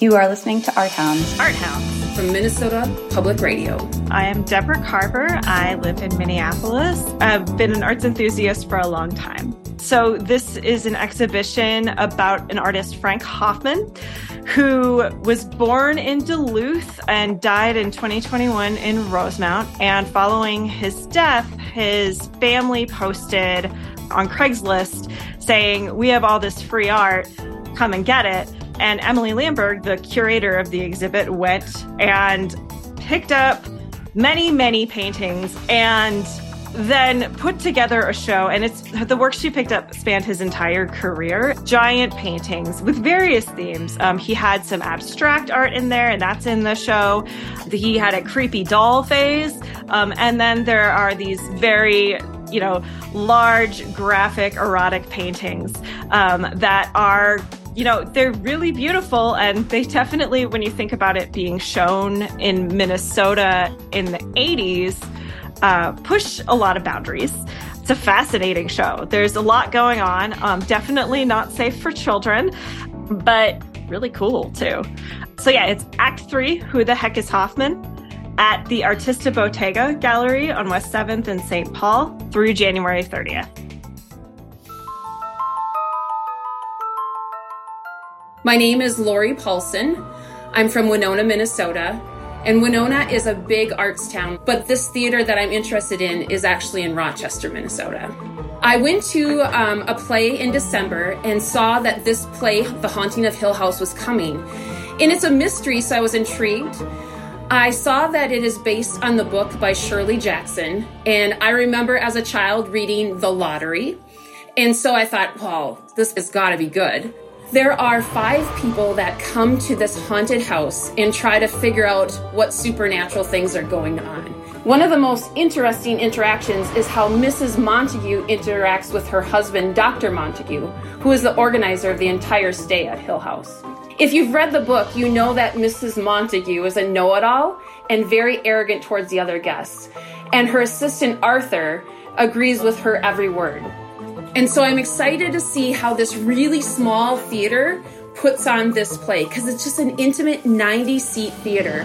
You are listening to Art Hounds. Art Hounds. From Minnesota Public Radio. I am Deborah Carver. I live in Minneapolis. I've been an arts enthusiast for a long time. So, this is an exhibition about an artist, Frank Hoffman, who was born in Duluth and died in 2021 in Rosemount. And following his death, his family posted on Craigslist saying, We have all this free art, come and get it. And Emily Lamberg, the curator of the exhibit, went and picked up many, many paintings and then put together a show. And it's the work she picked up spanned his entire career. Giant paintings with various themes. Um, he had some abstract art in there and that's in the show. He had a creepy doll phase. Um, and then there are these very you know large graphic erotic paintings um, that are you know, they're really beautiful. And they definitely, when you think about it being shown in Minnesota in the 80s, uh, push a lot of boundaries. It's a fascinating show. There's a lot going on. Um, definitely not safe for children, but really cool too. So, yeah, it's Act Three Who the Heck is Hoffman? at the Artista Bottega Gallery on West 7th in St. Paul through January 30th. My name is Lori Paulson. I'm from Winona, Minnesota. And Winona is a big arts town, but this theater that I'm interested in is actually in Rochester, Minnesota. I went to um, a play in December and saw that this play, The Haunting of Hill House, was coming. And it's a mystery, so I was intrigued. I saw that it is based on the book by Shirley Jackson, and I remember as a child reading The Lottery. And so I thought, well, this has got to be good. There are five people that come to this haunted house and try to figure out what supernatural things are going on. One of the most interesting interactions is how Mrs. Montague interacts with her husband, Dr. Montague, who is the organizer of the entire stay at Hill House. If you've read the book, you know that Mrs. Montague is a know it all and very arrogant towards the other guests. And her assistant, Arthur, agrees with her every word. And so I'm excited to see how this really small theater puts on this play because it's just an intimate 90 seat theater.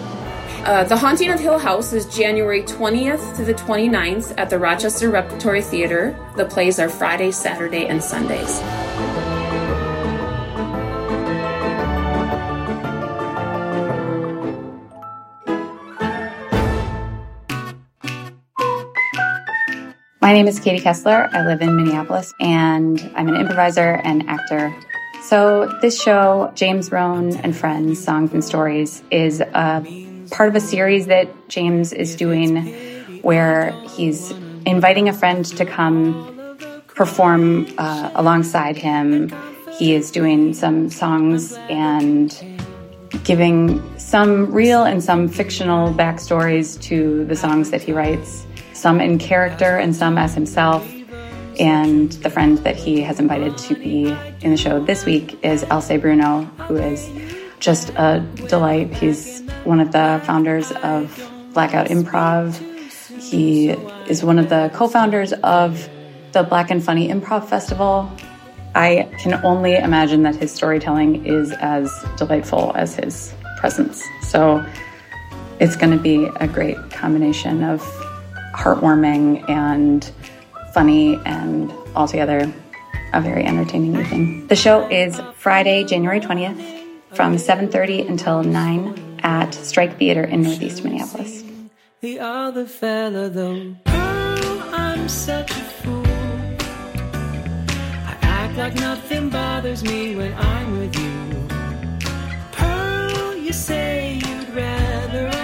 Uh, the Haunting of Hill House is January 20th to the 29th at the Rochester Repertory Theater. The plays are Friday, Saturday, and Sundays. My name is Katie Kessler. I live in Minneapolis and I'm an improviser and actor. So, this show, James Roan and Friends Songs and Stories, is a part of a series that James is doing where he's inviting a friend to come perform uh, alongside him. He is doing some songs and giving some real and some fictional backstories to the songs that he writes some in character and some as himself. And the friend that he has invited to be in the show this week is Alsa Bruno, who is just a delight. He's one of the founders of Blackout Improv. He is one of the co founders of the Black and Funny Improv Festival. I can only imagine that his storytelling is as delightful as his presence. So it's going to be a great combination of heartwarming and funny and altogether a very entertaining evening. The show is Friday, January 20th from 7:30 until 9 at Strike Theater in Northeast Minneapolis. The other fella though, oh, I'm such a fool. I act like nothing bothers me when I'm with you. Pearl, you say you'd rather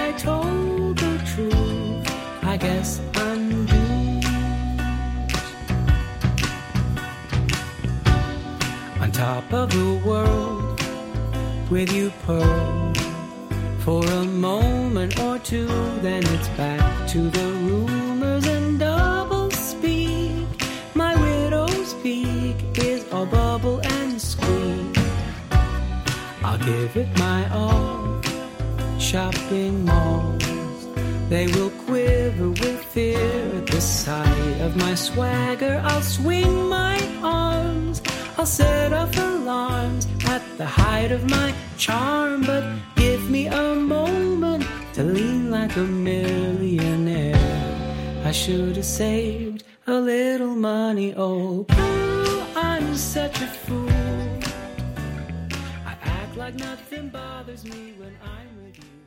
truth. I'm On top of the world with you, Pearl. For a moment or two, then it's back to the rumors and double speak. My widow's peak is all bubble and squeak. I'll give it my all. Shopping malls, they will the sight of my swagger. I'll swing my arms I'll set off alarms at the height of my charm. But give me a moment to lean like a millionaire. I should have saved a little money. Oh, I'm such a fool. I act like nothing bothers me when I'm with you.